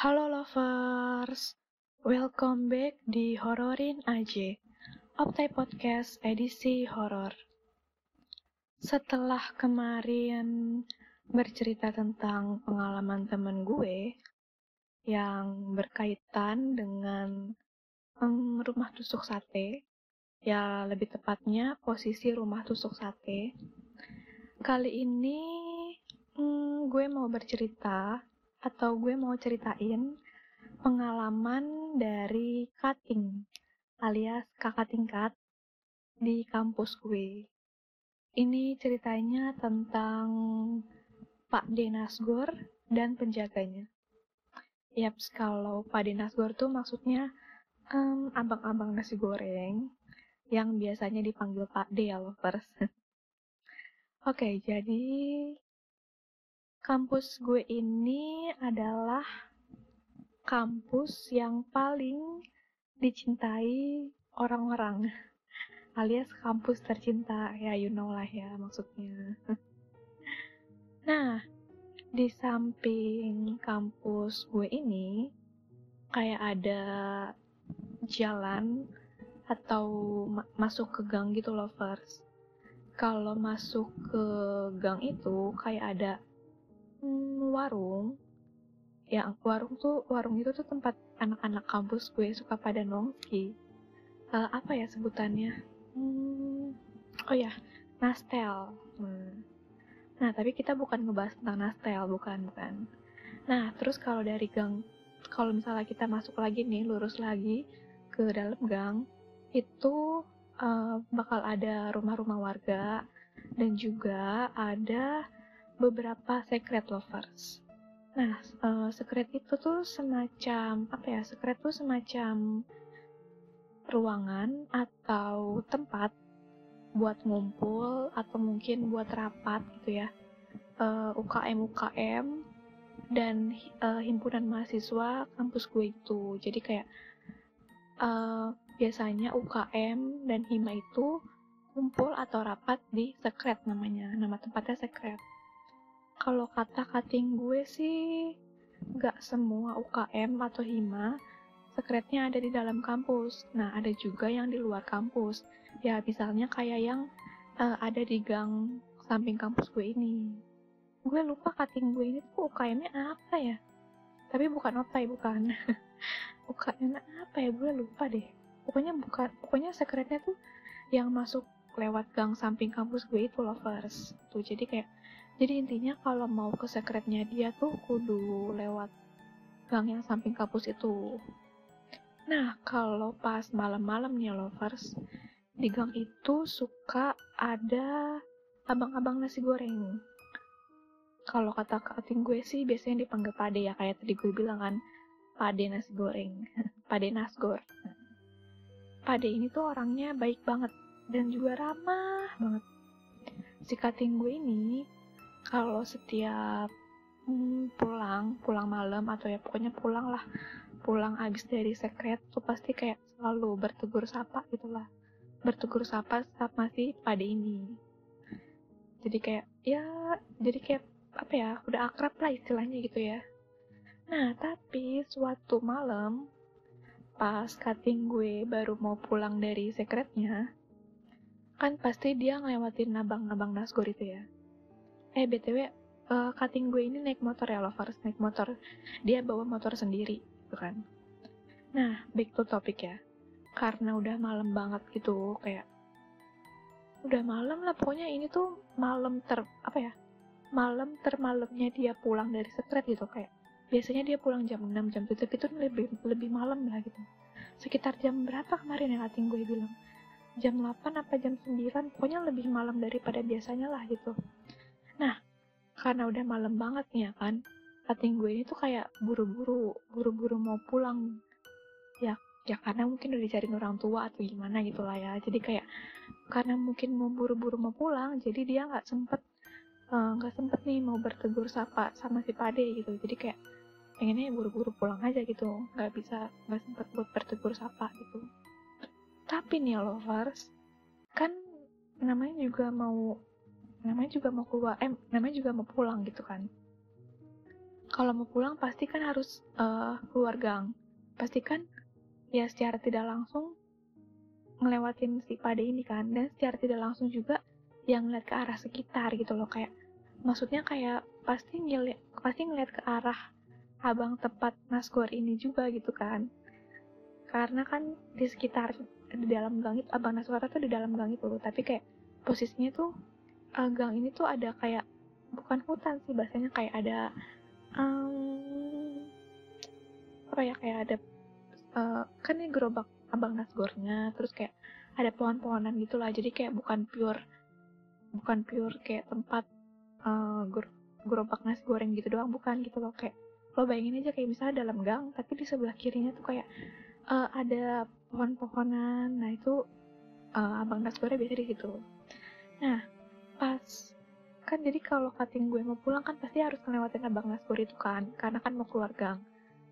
Halo lovers, welcome back di Hororin aja, Optai Podcast edisi horor. Setelah kemarin bercerita tentang pengalaman temen gue yang berkaitan dengan um, rumah tusuk sate, ya lebih tepatnya posisi rumah tusuk sate. Kali ini um, gue mau bercerita atau gue mau ceritain pengalaman dari cutting alias kakak tingkat di kampus gue. Ini ceritanya tentang Pak Denasgor dan penjaganya. Yaps, kalau Pak Denasgor tuh maksudnya um, abang-abang nasi goreng yang biasanya dipanggil Pak D ya lovers. Oke, jadi kampus gue ini adalah kampus yang paling dicintai orang-orang alias kampus tercinta. Ya you know lah ya maksudnya. Nah di samping kampus gue ini kayak ada jalan atau ma masuk ke gang gitu lovers kalau masuk ke gang itu kayak ada hmm, warung. Ya warung tuh warung itu tuh tempat anak-anak kampus gue suka pada nongki. Uh, apa ya sebutannya? Hmm, oh ya nastel. Hmm. nah tapi kita bukan ngebahas tentang nastel bukan bukan. Nah terus kalau dari gang kalau misalnya kita masuk lagi nih lurus lagi ke dalam gang itu uh, bakal ada rumah-rumah warga dan juga ada beberapa secret lovers. Nah, uh, secret itu tuh semacam apa ya? Secret tuh semacam ruangan atau tempat buat ngumpul atau mungkin buat rapat gitu ya. Uh, UKM UKM dan uh, himpunan mahasiswa kampus gue itu. Jadi kayak uh, biasanya UKM dan hima itu kumpul atau rapat di secret namanya. Nama tempatnya secret kalau kata cutting gue sih nggak semua UKM atau HIMA sekretnya ada di dalam kampus. Nah, ada juga yang di luar kampus. Ya, misalnya kayak yang uh, ada di gang samping kampus gue ini. Gue lupa cutting gue ini tuh UKM-nya apa ya? Tapi bukan OTAI, bukan. UKM apa ya? Gue lupa deh. Pokoknya bukan, pokoknya sekretnya tuh yang masuk lewat gang samping kampus gue itu lovers. Tuh, jadi kayak jadi intinya kalau mau ke sekretnya dia tuh kudu lewat gang yang samping kampus itu. Nah, kalau pas malam-malam nih lovers, di gang itu suka ada abang-abang nasi goreng. Kalau kata kating gue sih biasanya dipanggil pade ya, kayak tadi gue bilang kan, pade nasi goreng, pade nasgor. Pade ini tuh orangnya baik banget dan juga ramah banget. Si kating gue ini kalau setiap hmm, pulang pulang malam atau ya pokoknya pulang lah. Pulang abis dari sekret tuh pasti kayak selalu bertegur sapa gitulah bertegur sapa saat masih pada ini. Jadi kayak ya jadi kayak apa ya udah akrab lah istilahnya gitu ya. Nah tapi suatu malam pas cutting gue baru mau pulang dari sekretnya kan pasti dia ngelewatin abang-abang nasgor itu ya. Eh btw uh, eh, cutting gue ini naik motor ya lovers naik motor. Dia bawa motor sendiri gitu kan. Nah back to topic ya. Karena udah malam banget gitu kayak udah malam lah pokoknya ini tuh malam ter apa ya malam termalamnya dia pulang dari sekret gitu kayak biasanya dia pulang jam 6 jam 7 tapi itu lebih lebih malam lah gitu. Sekitar jam berapa kemarin yang cutting gue bilang jam 8 apa jam 9 pokoknya lebih malam daripada biasanya lah gitu Nah, karena udah malam banget nih ya kan, cutting gue ini tuh kayak buru-buru, buru-buru mau pulang. Ya, ya karena mungkin udah dicariin orang tua atau gimana gitu lah ya. Jadi kayak karena mungkin mau buru-buru mau pulang, jadi dia nggak sempet eh, nggak uh, sempet nih mau bertegur sapa sama si Pade gitu. Jadi kayak pengennya buru-buru pulang aja gitu, nggak bisa nggak sempet buat bertegur sapa gitu. Tapi nih lovers, kan namanya juga mau namanya juga mau keluar eh namanya juga mau pulang gitu kan. Kalau mau pulang pasti kan harus uh, keluar gang. Pasti kan ya secara tidak langsung ngelewatin si pade ini kan. Dan secara tidak langsung juga yang ngeliat ke arah sekitar gitu loh kayak maksudnya kayak pasti ngeliat pasti ngeliat ke arah abang tepat nasgor ini juga gitu kan. Karena kan di sekitar di dalam gang itu abang nasgor tuh di dalam gang itu. Tapi kayak posisinya tuh uh, gang ini tuh ada kayak bukan hutan sih bahasanya kayak ada um, apa ya kayak ada uh, kan ini gerobak abang nasgornya terus kayak ada pohon-pohonan gitulah jadi kayak bukan pure bukan pure kayak tempat uh, gerobak nasi goreng gitu doang bukan gitu loh. Kayak lo bayangin aja kayak misalnya dalam gang tapi di sebelah kirinya tuh kayak uh, ada pohon-pohonan nah itu uh, abang goreng biasa di situ nah pas kan jadi kalau kating gue mau pulang kan pasti harus ngelewatin abang nasgor itu kan karena kan mau keluar gang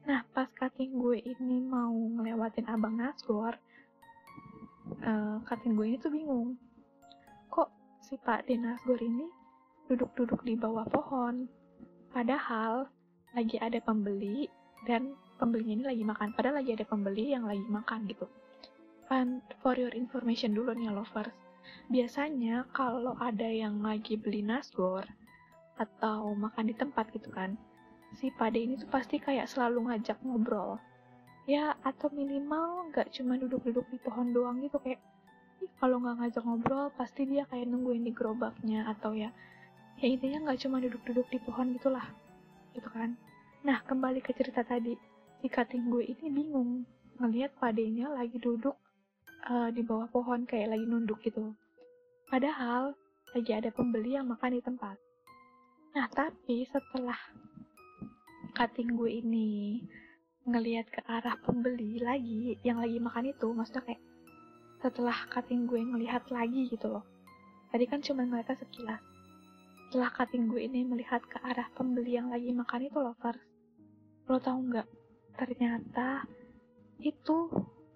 Nah, pas cutting gue ini mau ngelewatin abang Nasgor, uh, cutting gue ini tuh bingung. Kok si Pak D Nasgor ini duduk-duduk di bawah pohon? Padahal lagi ada pembeli dan pembelinya ini lagi makan. Padahal lagi ada pembeli yang lagi makan gitu. And for your information dulu nih lovers. Biasanya kalau ada yang lagi beli nasgor atau makan di tempat gitu kan, si Pade ini tuh pasti kayak selalu ngajak ngobrol ya atau minimal nggak cuma duduk-duduk di pohon doang gitu kayak kalau nggak ngajak ngobrol pasti dia kayak nungguin di gerobaknya atau ya ya intinya nggak cuma duduk-duduk di pohon gitulah gitu kan nah kembali ke cerita tadi si kating gue ini bingung. Ngelihat padenya lagi duduk uh, di bawah pohon kayak lagi nunduk gitu. Padahal lagi ada pembeli yang makan di tempat. Nah tapi setelah cutting gue ini ngelihat ke arah pembeli lagi yang lagi makan itu maksudnya kayak setelah cutting gue ngelihat lagi gitu loh. Tadi kan cuma ngeliatnya sekilas. Setelah cutting gue ini melihat ke arah pembeli yang lagi makan itu loh first lo tau nggak ternyata itu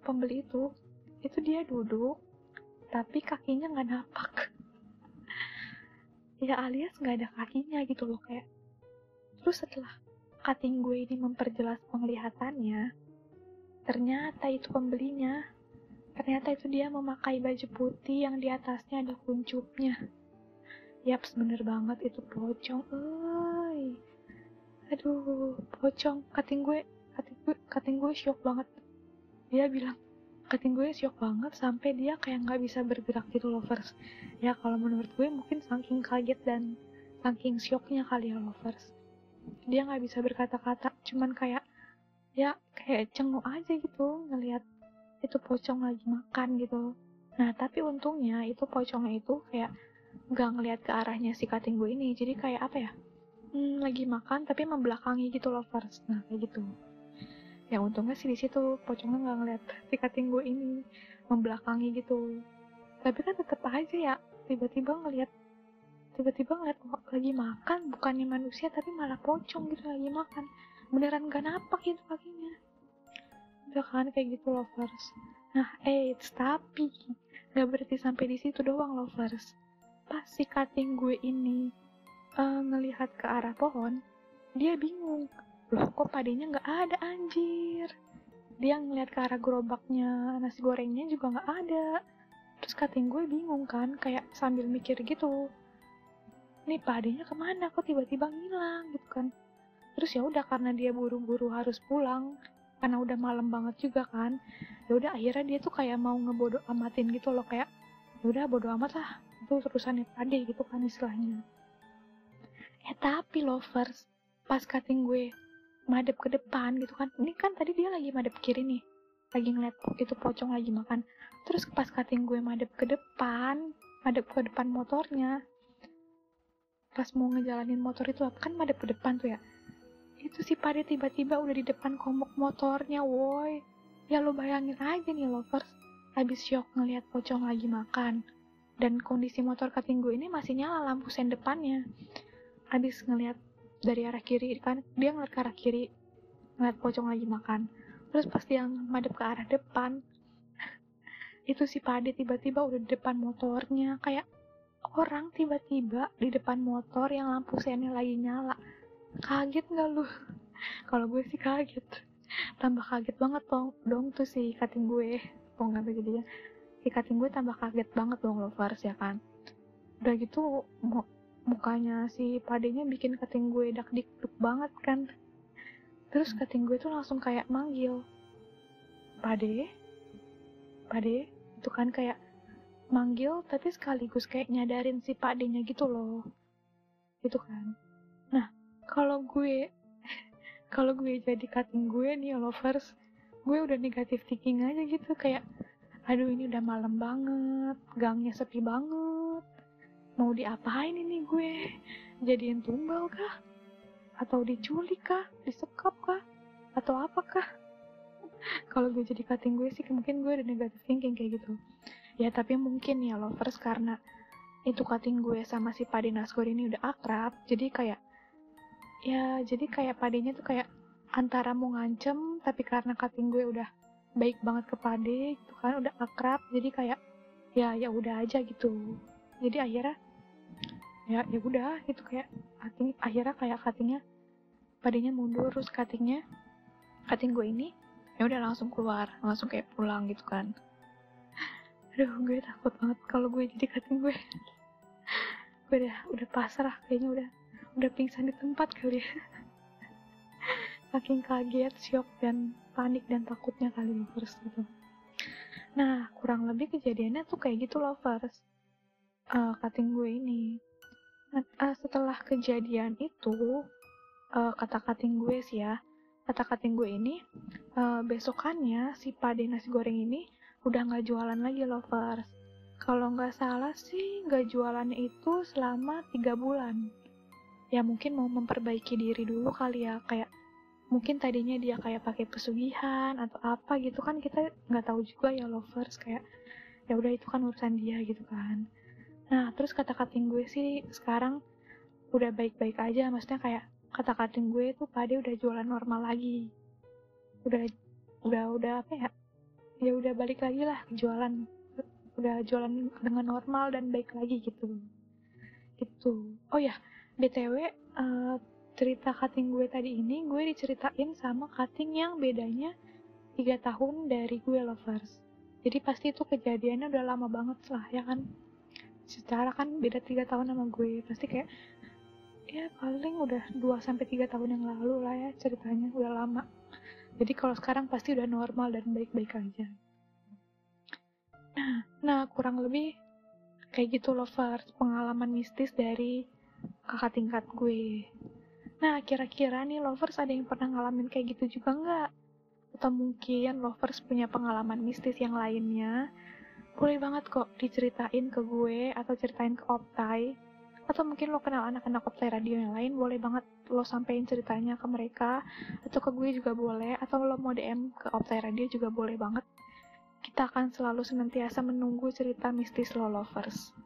pembeli itu itu dia duduk tapi kakinya nggak napak ya alias nggak ada kakinya gitu loh kayak terus setelah cutting gue ini memperjelas penglihatannya, ternyata itu pembelinya. Ternyata itu dia memakai baju putih yang di atasnya ada kuncupnya. Yaps, bener banget itu pocong, oi. Aduh, pocong. Cutting gue, cutting gue, cutting gue shock banget. Dia bilang, cutting gue shock banget sampai dia kayak nggak bisa bergerak gitu lovers. Ya kalau menurut gue mungkin saking kaget dan saking shocknya kali ya lovers dia nggak bisa berkata-kata cuman kayak ya kayak cenguk aja gitu ngelihat itu pocong lagi makan gitu. Nah tapi untungnya itu pocongnya itu kayak nggak ngelihat ke arahnya si kating gue ini. Jadi kayak apa ya? Hmm, lagi makan tapi membelakangi gitu loh first nah kayak gitu ya untungnya sih di situ pocongnya nggak ngeliat si kating gue ini membelakangi gitu. Tapi kan tetep aja ya tiba-tiba ngelihat tiba-tiba ngeliat lagi makan? Bukannya manusia tapi malah pocong gitu lagi makan. Beneran gak napak itu kakinya. Udah kan kayak gitu lovers. Nah eh tapi gak berarti sampai di situ doang lovers. Pas si cutting gue ini uh, ngelihat ke arah pohon dia bingung loh kok padenya nggak ada anjir? Dia ngeliat ke arah gerobaknya nasi gorengnya juga nggak ada. Terus cutting gue bingung kan kayak sambil mikir gitu. Nih padenya ke mana? Kok tiba-tiba ngilang gitu kan? Terus ya udah karena dia buru-buru harus pulang karena udah malam banget juga kan ya udah akhirnya dia tuh kayak mau ngebodo amatin gitu loh kayak ya udah bodo amat lah itu terusannya pade gitu kan istilahnya. Eh tapi lovers pas cutting gue madep ke depan gitu kan. Ini kan tadi dia lagi madep kiri nih. Lagi ngeliat itu pocong lagi makan. Terus pas cutting gue madep ke depan madep ke depan motornya pas mau ngejalanin motor itu kan madep ke depan tuh ya. Itu si Pade tiba-tiba udah di depan komuk motornya woi. Ya lo bayangin aja nih lovers. Habis shock ngelihat pocong lagi makan. Dan kondisi motor kating gue ini masih nyala lampu sen depannya. Habis ngelihat dari arah kiri kan? Dia ngeliat ke arah kiri ngeliat pocong lagi makan. Terus pas dia madep ke arah depan itu si Pade tiba-tiba udah di depan motornya. Kayak orang tiba-tiba di depan motor yang lampu sennya lagi nyala. Kaget nggak lu? Kalau gue sih kaget. Tambah kaget banget dong dong tuh si kating gue. Oh nggak jadinya si kating gue tambah kaget banget dong lovers ya kan? Udah gitu mukanya si padenya bikin kating gue dak dikduk banget kan. Terus hmm. kating gue tuh langsung kayak manggil. Pade? Pade? Itu kan kayak manggil tapi sekaligus kayak nyadarin si padenya gitu loh. Gitu kan. Nah kalau gue kalau gue jadi kating gue nih lovers gue udah negatif thinking aja gitu. Kayak aduh ini udah malam banget gangnya sepi banget mau diapain ini gue? Jadiin tumbal kah? Atau diculik kah? Disekap kah? Atau apakah kalau gue jadi cutting gue sih mungkin gue ada negative thinking kayak gitu. Ya tapi mungkin ya lovers karena itu cutting gue sama si Padi Nasgor ini udah akrab jadi kayak ya jadi kayak Padinya tuh kayak antara mau ngancem tapi karena cutting gue udah baik banget ke Pade itu kan udah akrab jadi kayak ya ya udah aja gitu jadi akhirnya ya ya udah itu kayak cutting akhirnya kayak cuttingnya padanya mundur terus cuttingnya cutting gue ini ya udah langsung keluar langsung kayak pulang gitu kan. Aduh gue takut banget kalau gue jadi cutting gue. Gue udah udah pasrah kayaknya udah udah pingsan di tempat kali ya. Saking kaget shock dan panik dan takutnya kali lovers gitu. Nah kurang lebih kejadiannya tuh kayak gitu lovers uh, cutting gue ini. Uh, setelah kejadian itu, uh, kata cutting gue sih ya, kata cutting gue ini, uh, besokannya si pade nasi goreng ini udah nggak jualan lagi lovers. Kalau nggak salah sih nggak jualannya itu selama tiga bulan. Ya mungkin mau memperbaiki diri dulu kali ya, kayak mungkin tadinya dia kayak pakai pesugihan atau apa gitu kan kita nggak tahu juga ya lovers kayak ya udah itu kan urusan dia gitu kan Nah, terus kata kating gue sih sekarang udah baik-baik aja, maksudnya kayak kata kating gue tuh pade udah jualan normal lagi. Udah udah udah apa ya? Ya udah balik lagi lah jualan udah jualan dengan normal dan baik lagi gitu. Gitu. Oh ya, BTW uh, eh, cerita cutting gue tadi ini gue diceritain sama cutting yang bedanya tiga tahun dari gue lovers. Jadi pasti itu kejadiannya udah lama banget lah ya kan secara kan beda tiga tahun sama gue. Pasti kayak ya paling udah 2 sampai tiga tahun yang lalu lah ya ceritanya udah lama. Jadi kalau sekarang pasti udah normal dan baik-baik aja. Nah kurang lebih kayak gitu lovers pengalaman mistis dari kakak tingkat gue. Nah kira-kira nih lovers ada yang pernah ngalamin kayak gitu juga nggak? Atau mungkin lovers punya pengalaman mistis yang lainnya boleh banget kok diceritain ke gue atau ceritain ke Optai. Atau mungkin lo kenal anak-anak Optai Radio yang lain boleh banget lo sampein ceritanya ke mereka. Atau ke gue juga boleh. Atau lo mau DM ke Optai Radio juga boleh banget. Kita akan selalu senantiasa menunggu cerita mistis lo lovers.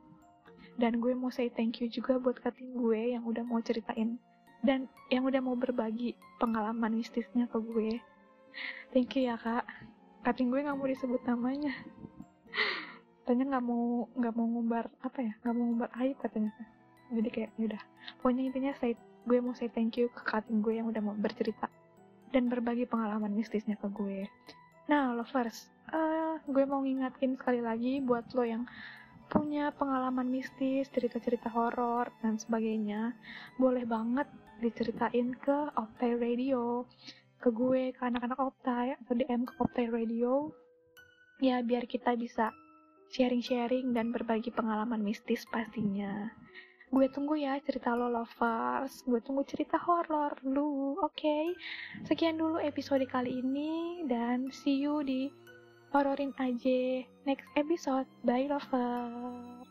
Dan gue mau say thank you juga buat kating gue yang udah mau ceritain. Dan yang udah mau berbagi pengalaman mistisnya ke gue. Thank you ya kak. Kating gue gak mau disebut namanya katanya nggak mau nggak mau ngumbar apa ya nggak mau ngumbar aib katanya. Jadi kayak yaudah pokoknya intinya saya gue mau say thank you ke kating gue yang udah mau bercerita dan berbagi pengalaman mistisnya ke gue. Nah lovers uh, gue mau ngingatin sekali lagi buat lo yang punya pengalaman mistis, cerita-cerita horor dan sebagainya, boleh banget diceritain ke Optai Radio, ke gue, ke anak-anak Optai, atau DM ke Optai Radio, ya biar kita bisa sharing-sharing dan berbagi pengalaman mistis pastinya. Gue tunggu ya cerita lo lovers, gue tunggu cerita horor lu, oke? Okay? Sekian dulu episode kali ini dan see you di hororin aja next episode. Bye lovers.